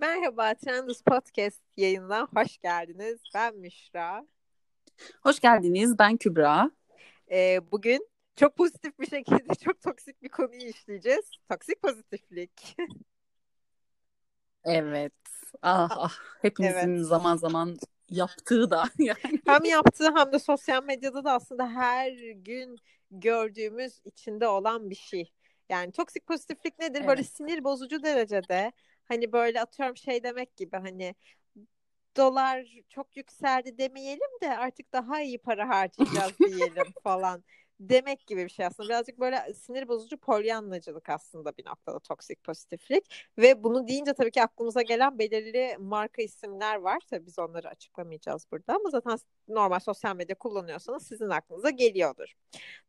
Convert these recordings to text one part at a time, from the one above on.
Merhaba Trendus Podcast yayınına hoş geldiniz. Ben Müşra. Hoş geldiniz. Ben Kübra. Ee, bugün çok pozitif bir şekilde çok toksik bir konuyu işleyeceğiz. Toksik pozitiflik. evet. Ah, ah. Hepimizin evet. zaman zaman yaptığı da yani. Hem yaptığı hem de sosyal medyada da aslında her gün gördüğümüz içinde olan bir şey. Yani toksik pozitiflik nedir? Evet. Böyle sinir bozucu derecede Hani böyle atıyorum şey demek gibi hani dolar çok yükseldi demeyelim de artık daha iyi para harcayacağız diyelim falan demek gibi bir şey aslında. Birazcık böyle sinir bozucu polyanlacılık aslında bir noktada toksik pozitiflik. Ve bunu deyince tabii ki aklımıza gelen belirli marka isimler var. Tabii biz onları açıklamayacağız burada ama zaten normal sosyal medya kullanıyorsanız sizin aklınıza geliyordur.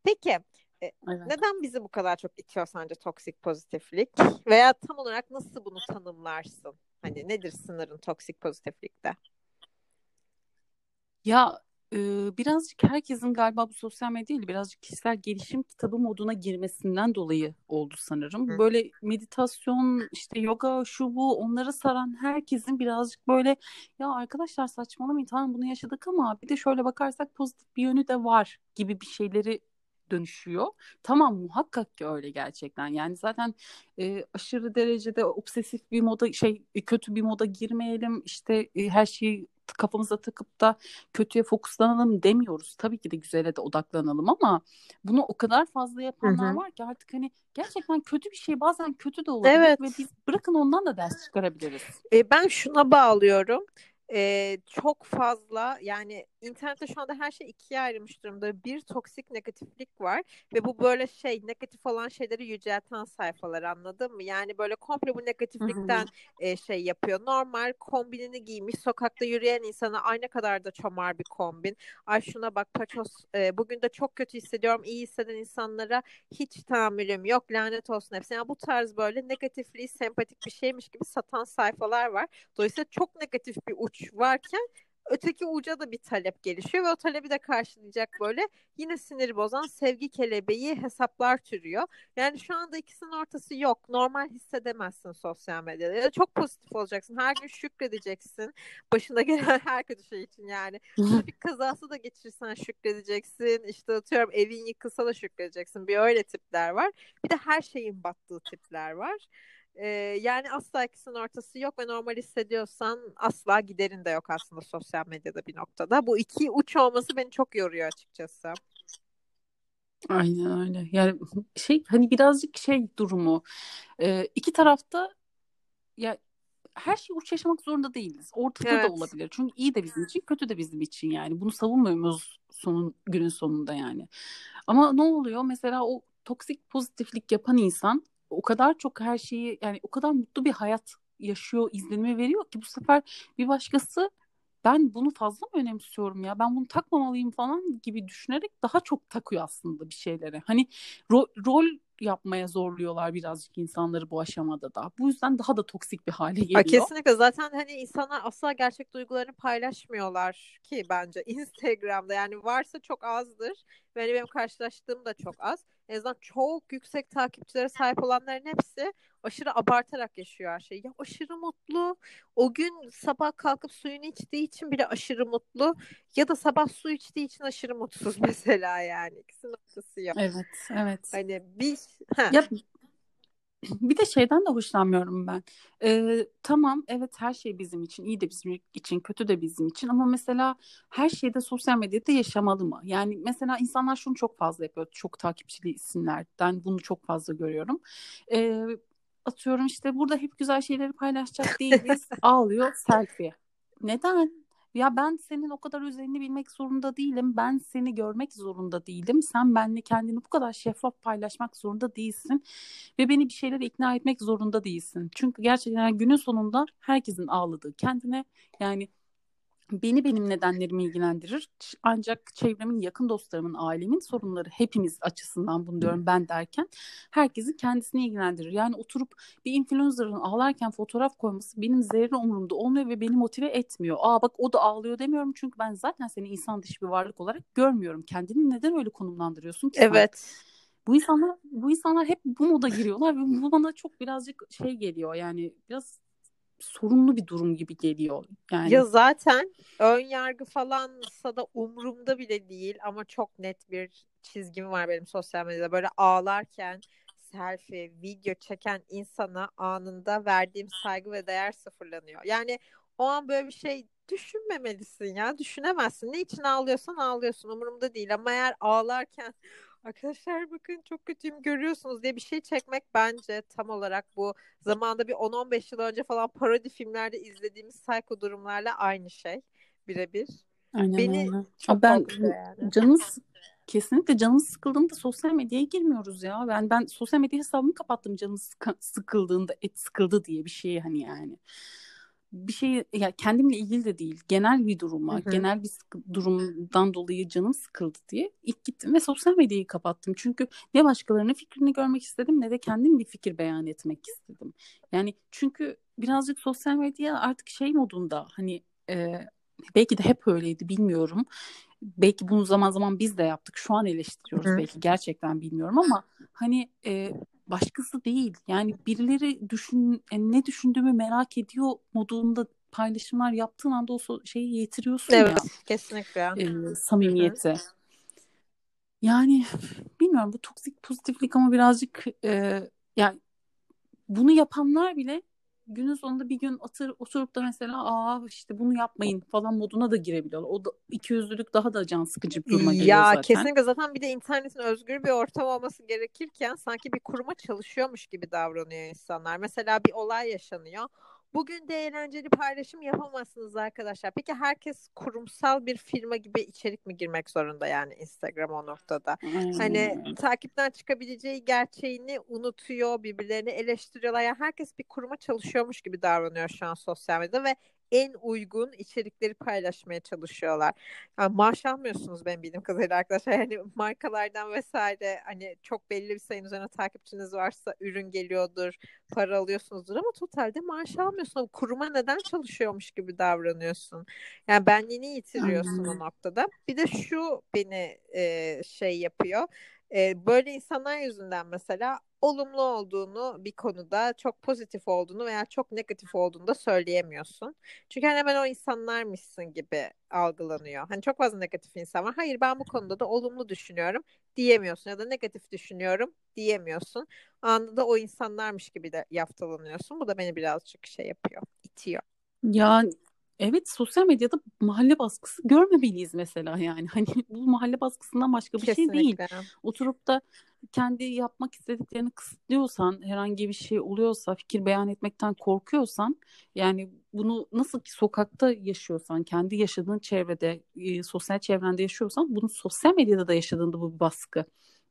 Peki evet. Neden bizi bu kadar çok itiyor sence toksik pozitiflik? Veya tam olarak nasıl bunu tanımlarsın? Hani nedir sınırın toksik pozitiflikte? Ya e, birazcık herkesin galiba bu sosyal medya değil birazcık kişisel gelişim kitabı moduna girmesinden dolayı oldu sanırım. Hı. Böyle meditasyon işte yoga şu bu onları saran herkesin birazcık böyle ya arkadaşlar saçmalamayın tamam bunu yaşadık ama bir de şöyle bakarsak pozitif bir yönü de var gibi bir şeyleri dönüşüyor. Tamam muhakkak ki öyle gerçekten. Yani zaten e, aşırı derecede obsesif bir moda şey kötü bir moda girmeyelim. İşte e, her şeyi kafamıza takıp da kötüye fokuslanalım demiyoruz. Tabii ki de güzele de odaklanalım ama bunu o kadar fazla yapanlar Hı-hı. var ki artık hani gerçekten kötü bir şey bazen kötü de olabilir evet. ve biz bırakın ondan da ders çıkarabiliriz. E, ben şuna bağlıyorum e, çok fazla yani internette şu anda her şey ikiye ayrılmış durumda. Bir toksik negatiflik var ve bu böyle şey negatif olan şeyleri yücelten sayfalar anladın mı? Yani böyle komple bu negatiflikten e, şey yapıyor. Normal kombinini giymiş sokakta yürüyen insana aynı kadar da çomar bir kombin. Ay şuna bak paçoz e, bugün de çok kötü hissediyorum. iyi hisseden insanlara hiç tahammülüm yok. Lanet olsun hepsine. Yani bu tarz böyle negatifliği sempatik bir şeymiş gibi satan sayfalar var. Dolayısıyla çok negatif bir uç varken öteki uca da bir talep gelişiyor ve o talebi de karşılayacak böyle yine sinir bozan sevgi kelebeği hesaplar türüyor. Yani şu anda ikisinin ortası yok. Normal hissedemezsin sosyal medyada. Ya çok pozitif olacaksın. Her gün şükredeceksin. Başına gelen her kötü şey için yani. Trafik kazası da geçirsen şükredeceksin. İşte atıyorum evin yıkılsa da şükredeceksin. Bir öyle tipler var. Bir de her şeyin battığı tipler var. Ee, yani asla ikisinin ortası yok ve normal hissediyorsan asla giderin de yok aslında sosyal medyada bir noktada. Bu iki uç olması beni çok yoruyor açıkçası. Aynen öyle. Yani şey hani birazcık şey durumu e, iki tarafta ya her şey uç yaşamak zorunda değiliz. Ortada evet. da olabilir. Çünkü iyi de bizim için, kötü de bizim için yani. Bunu savunmuyoruz sonun günün sonunda yani. Ama ne oluyor? Mesela o toksik pozitiflik yapan insan o kadar çok her şeyi yani o kadar mutlu bir hayat yaşıyor izlenimi veriyor ki bu sefer bir başkası ben bunu fazla mı önemsiyorum ya ben bunu takmamalıyım falan gibi düşünerek daha çok takıyor aslında bir şeylere. Hani ro- rol yapmaya zorluyorlar birazcık insanları bu aşamada da. Bu yüzden daha da toksik bir hale geliyor. Ha, kesinlikle zaten hani insanlar asla gerçek duygularını paylaşmıyorlar ki bence Instagram'da yani varsa çok azdır. Ve hani benim karşılaştığım da çok az en azından çok yüksek takipçilere sahip olanların hepsi aşırı abartarak yaşıyor her şeyi. Ya aşırı mutlu. O gün sabah kalkıp suyunu içtiği için bile aşırı mutlu. Ya da sabah su içtiği için aşırı mutsuz mesela yani. İkisinin ortası yok. Evet, evet. Hani bir... Ha. Ya bir de şeyden de hoşlanmıyorum ben. Ee, tamam evet her şey bizim için iyi de bizim için kötü de bizim için ama mesela her şeyde sosyal medyada yaşamalı mı? Yani mesela insanlar şunu çok fazla yapıyor. Çok takipçili isimlerden bunu çok fazla görüyorum. Ee, atıyorum işte burada hep güzel şeyleri paylaşacak değiliz. Ağlıyor selfie. Neden? Ya ben senin o kadar özelini bilmek zorunda değilim. Ben seni görmek zorunda değilim. Sen benimle kendini bu kadar şeffaf paylaşmak zorunda değilsin. Ve beni bir şeylere ikna etmek zorunda değilsin. Çünkü gerçekten günün sonunda herkesin ağladığı kendine yani beni benim nedenlerimi ilgilendirir. Ancak çevremin, yakın dostlarımın, ailemin sorunları hepimiz açısından bunu diyorum ben derken herkesin kendisini ilgilendirir. Yani oturup bir influencer'ın ağlarken fotoğraf koyması benim zerre umurumda olmuyor ve beni motive etmiyor. Aa bak o da ağlıyor demiyorum çünkü ben zaten seni insan dışı bir varlık olarak görmüyorum. Kendini neden öyle konumlandırıyorsun ki? Evet. Sen? Bu insanlar bu insanlar hep bu moda giriyorlar ve bu bana çok birazcık şey geliyor yani biraz sorunlu bir durum gibi geliyor. Yani Ya zaten ön yargı falansa da umurumda bile değil ama çok net bir çizgim var benim sosyal medyada. Böyle ağlarken selfie, video çeken insana anında verdiğim saygı ve değer sıfırlanıyor. Yani o an böyle bir şey düşünmemelisin ya. Düşünemezsin. Ne için ağlıyorsan ağlıyorsun. Umurumda değil ama eğer ağlarken arkadaşlar bakın çok kötüyüm görüyorsunuz diye bir şey çekmek bence tam olarak bu zamanda bir 10-15 yıl önce falan parodi filmlerde izlediğimiz psycho durumlarla aynı şey. Birebir. aynen Beni öyle. çok ben yani. canımız kesinlikle canımız sıkıldığında sosyal medyaya girmiyoruz ya. Ben ben sosyal medya hesabımı kapattım canım sıkı- sıkıldığında et sıkıldı diye bir şey hani yani. Bir şey ya kendimle ilgili de değil. Genel bir duruma, Hı hı. genel bir sıkı- durumdan dolayı canım sıkıldı diye ilk gittim ve sosyal medyayı kapattım. Çünkü ne başkalarının fikrini görmek istedim ne de kendim bir fikir beyan etmek istedim. Yani çünkü birazcık sosyal medya artık şey modunda hani e, belki de hep öyleydi bilmiyorum. Belki bunu zaman zaman biz de yaptık. Şu an eleştiriyoruz Hı hı. belki gerçekten bilmiyorum ama hani e, başkası değil. Yani birileri düşün e, ne düşündüğümü merak ediyor modunda paylaşımlar yaptığın anda o şeyi yitiriyorsun ya Evet, kesinlikle. e, samimiyeti. Yani bilmiyorum bu toksik pozitiflik ama birazcık e, yani bunu yapanlar bile günün sonunda bir gün otur, oturup da mesela aa işte bunu yapmayın falan moduna da girebiliyorlar. O da ikiyüzlülük daha da can sıkıcı bir duruma geliyor Ya zaten. kesinlikle zaten bir de internetin özgür bir ortam olması gerekirken sanki bir kuruma çalışıyormuş gibi davranıyor insanlar. Mesela bir olay yaşanıyor. Bugün de eğlenceli paylaşım yapamazsınız arkadaşlar. Peki herkes kurumsal bir firma gibi içerik mi girmek zorunda yani Instagram o noktada? Aynen Hani takipten çıkabileceği gerçeğini unutuyor, birbirlerini eleştiriyorlar. Yani herkes bir kuruma çalışıyormuş gibi davranıyor şu an sosyal medyada ve en uygun içerikleri paylaşmaya çalışıyorlar. Yani maaş almıyorsunuz benim bildiğim kadarıyla arkadaşlar. Yani markalardan vesaire hani çok belli bir sayının üzerine takipçiniz varsa ürün geliyordur, para alıyorsunuzdur ama totalde maaş almıyorsun. Kuruma neden çalışıyormuş gibi davranıyorsun? Yani benliğini yitiriyorsun o noktada. Bir de şu beni e, şey yapıyor. E, böyle insanlar yüzünden mesela olumlu olduğunu bir konuda çok pozitif olduğunu veya çok negatif olduğunu da söyleyemiyorsun. Çünkü hani hemen o insanlarmışsın gibi algılanıyor. Hani çok fazla negatif insan var. Hayır ben bu konuda da olumlu düşünüyorum diyemiyorsun ya da negatif düşünüyorum diyemiyorsun. Anında da o insanlarmış gibi de yaftalanıyorsun. Bu da beni birazcık şey yapıyor, itiyor. Ya evet sosyal medyada mahalle baskısı görmemeliyiz mesela yani. Hani bu mahalle baskısından başka bir şey değil. Kesinlikle. Oturup da kendi yapmak istediklerini kısıtlıyorsan, herhangi bir şey oluyorsa, fikir beyan etmekten korkuyorsan, yani bunu nasıl ki sokakta yaşıyorsan, kendi yaşadığın çevrede, e, sosyal çevrende yaşıyorsan, bunu sosyal medyada da yaşadığında bu bir baskı.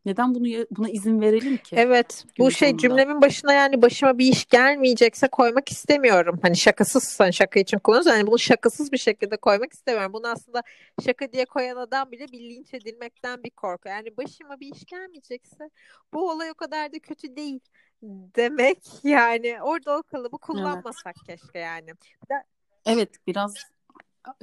Neden bunu buna izin verelim ki Evet, bu günün şey sonunda? cümlemin başına yani başıma bir iş gelmeyecekse koymak istemiyorum. Hani şakasız, hani şaka için kullanıyoruz. Yani bunu şakasız bir şekilde koymak istemiyorum. Bunu aslında şaka diye koyan adam bile bir linç edilmekten bir korku. Yani başıma bir iş gelmeyecekse bu olay o kadar da kötü değil demek. Yani orada o kalıbı Evet. kullanmasak keşke yani. Evet, biraz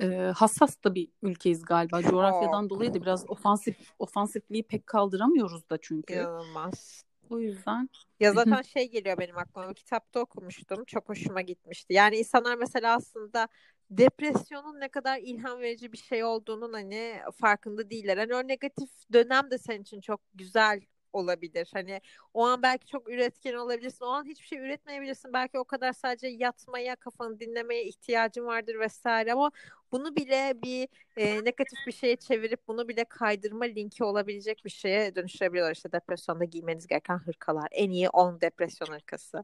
e, hassas da bir ülkeyiz galiba. Coğrafyadan çok dolayı da biraz ofansif ofansifliği pek kaldıramıyoruz da çünkü. inanılmaz. O yüzden Ya zaten şey geliyor benim aklıma. Kitapta okumuştum. Çok hoşuma gitmişti. Yani insanlar mesela aslında depresyonun ne kadar ilham verici bir şey olduğunun hani farkında değiller. Hani o negatif dönem de senin için çok güzel olabilir. Hani o an belki çok üretken olabilirsin. O an hiçbir şey üretmeyebilirsin. Belki o kadar sadece yatmaya, kafanı dinlemeye ihtiyacın vardır vesaire ama bunu bile bir e, negatif bir şeye çevirip bunu bile kaydırma linki olabilecek bir şeye dönüştürebiliyorlar. İşte depresyonda giymeniz gereken hırkalar. En iyi 10 depresyon hırkası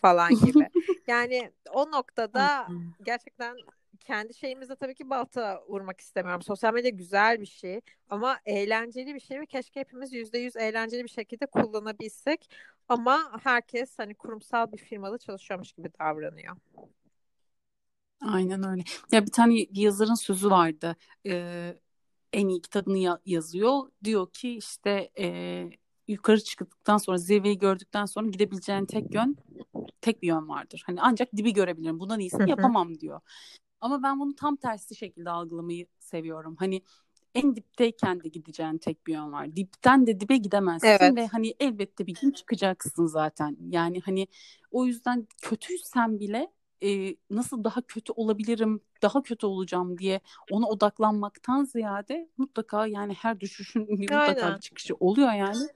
falan gibi. Yani o noktada gerçekten kendi şeyimizde tabii ki balta vurmak istemiyorum. Sosyal medya güzel bir şey ama eğlenceli bir şey ve keşke hepimiz %100 eğlenceli bir şekilde kullanabilsek. Ama herkes hani kurumsal bir firmada çalışıyormuş gibi davranıyor. Aynen öyle. Ya bir tane yazarın sözü vardı. Ee, en iyi kitabını ya- yazıyor. Diyor ki işte e, yukarı çıktıktan sonra zirveyi gördükten sonra gidebileceğin tek yön tek bir yön vardır. Hani ancak dibi görebilirim. Bundan iyisini yapamam diyor. Ama ben bunu tam tersi şekilde algılamayı seviyorum. Hani en dipteyken de gideceğin tek bir yön var. Dipten de dibe gidemezsin Evet. ve hani elbette bir gün çıkacaksın zaten. Yani hani o yüzden kötüysen bile e, nasıl daha kötü olabilirim, daha kötü olacağım diye ona odaklanmaktan ziyade mutlaka yani her düşüşün bir mutlaka bir çıkışı oluyor yani.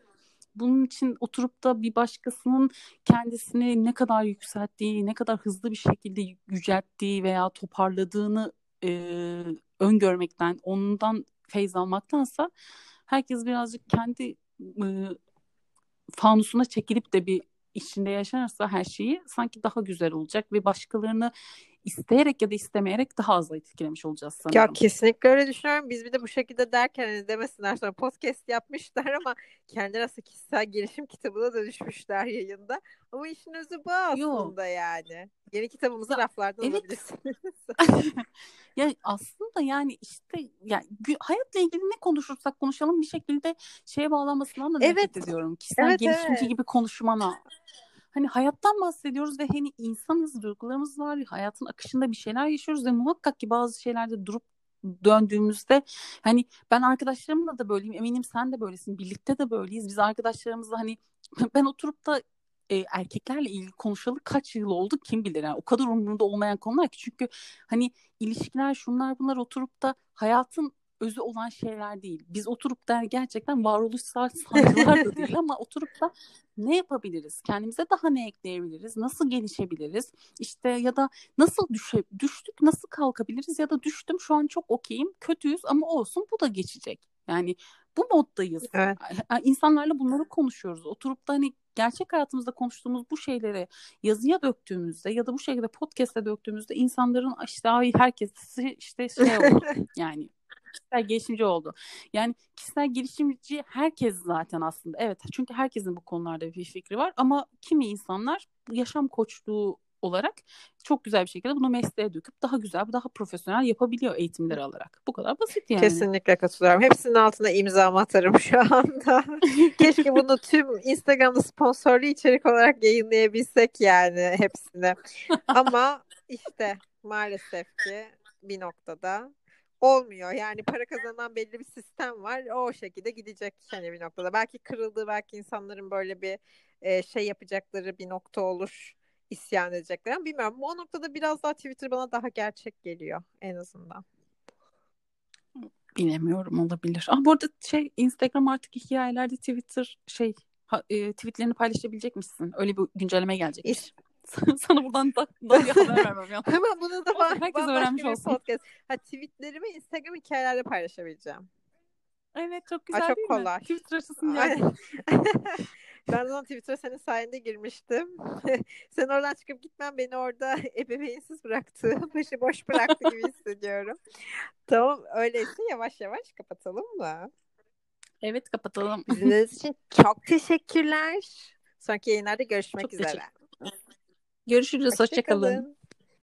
Bunun için oturup da bir başkasının kendisini ne kadar yükselttiği, ne kadar hızlı bir şekilde yücelttiği veya toparladığını e, öngörmekten, ondan feyz almaktansa herkes birazcık kendi e, fanusuna çekilip de bir içinde yaşarsa her şeyi sanki daha güzel olacak ve başkalarını isteyerek ya da istemeyerek daha az etkilemiş olacağız sanırım. Ya kesinlikle öyle düşünüyorum. Biz bir de bu şekilde derken hani demesinler sonra podcast yapmışlar ama kendileri aslında kişisel gelişim kitabına dönüşmüşler yayında. Ama işin özü bu aslında Yo. yani. Yeni kitabımızı ya, raflardan evet. alabilirsiniz. ya aslında yani işte yani hayatla ilgili ne konuşursak konuşalım bir şekilde şeye bağlanmasından da evet. nefret ediyorum. Kişisel evet, gelişimci evet. gibi konuşmana. Hani hayattan bahsediyoruz ve hani insanız, duygularımız var, hayatın akışında bir şeyler yaşıyoruz ve muhakkak ki bazı şeylerde durup döndüğümüzde hani ben arkadaşlarımla da böyleyim eminim sen de böylesin birlikte de böyleyiz. Biz arkadaşlarımızla hani ben oturup da e, erkeklerle ilgili konuşalı kaç yıl oldu kim bilir? Yani o kadar umurunda olmayan konular ki çünkü hani ilişkiler şunlar bunlar oturup da hayatın özü olan şeyler değil. Biz oturup da gerçekten varoluşsal sancılar da değil ama oturup da ne yapabiliriz? Kendimize daha ne ekleyebiliriz? Nasıl gelişebiliriz? İşte ya da nasıl düşe, düştük, nasıl kalkabiliriz? Ya da düştüm şu an çok okeyim, kötüyüz ama olsun bu da geçecek. Yani bu moddayız. Evet. İnsanlarla bunları konuşuyoruz. Oturup da hani gerçek hayatımızda konuştuğumuz bu şeyleri yazıya döktüğümüzde ya da bu şekilde podcast'e döktüğümüzde insanların işte ay herkes işte şey oldu. yani kişisel gelişimci oldu. Yani kişisel gelişimci herkes zaten aslında. Evet çünkü herkesin bu konularda bir fikri var ama kimi insanlar yaşam koçluğu olarak çok güzel bir şekilde bunu mesleğe döküp daha güzel, daha profesyonel yapabiliyor eğitimleri alarak. Bu kadar basit yani. Kesinlikle katılıyorum. Hepsinin altına imza atarım şu anda. Keşke bunu tüm Instagram'da sponsorlu içerik olarak yayınlayabilsek yani hepsini. Ama işte maalesef ki bir noktada olmuyor. Yani para kazanan belli bir sistem var. O, şekilde gidecek hani bir noktada. Belki kırıldı, belki insanların böyle bir e, şey yapacakları bir nokta olur. isyan edecekler. Ama bilmiyorum. O noktada biraz daha Twitter bana daha gerçek geliyor en azından. Bilemiyorum olabilir. Ah bu arada şey Instagram artık hikayelerde Twitter şey ha, e, tweetlerini paylaşabilecek misin? Öyle bir güncelleme gelecek. Sana buradan da, da bir haber vermem ya. Hemen bunu da var. Herkes öğrenmiş olsun. Podcast. Ha, tweetlerimi Instagram hikayelerde paylaşabileceğim. Evet çok güzel Aa, çok değil kolay. mi? Twitter açısın yani. ben zaman Twitter'a senin sayende girmiştim. Sen oradan çıkıp gitmen beni orada ebeveynsiz bıraktı. Başı boş bıraktı gibi hissediyorum. tamam öyleyse yavaş yavaş kapatalım mı? Evet kapatalım. İzlediğiniz için çok teşekkürler. Sonraki yayınlarda görüşmek çok üzere. Görüşürüz. Hoşçakalın. Hoşça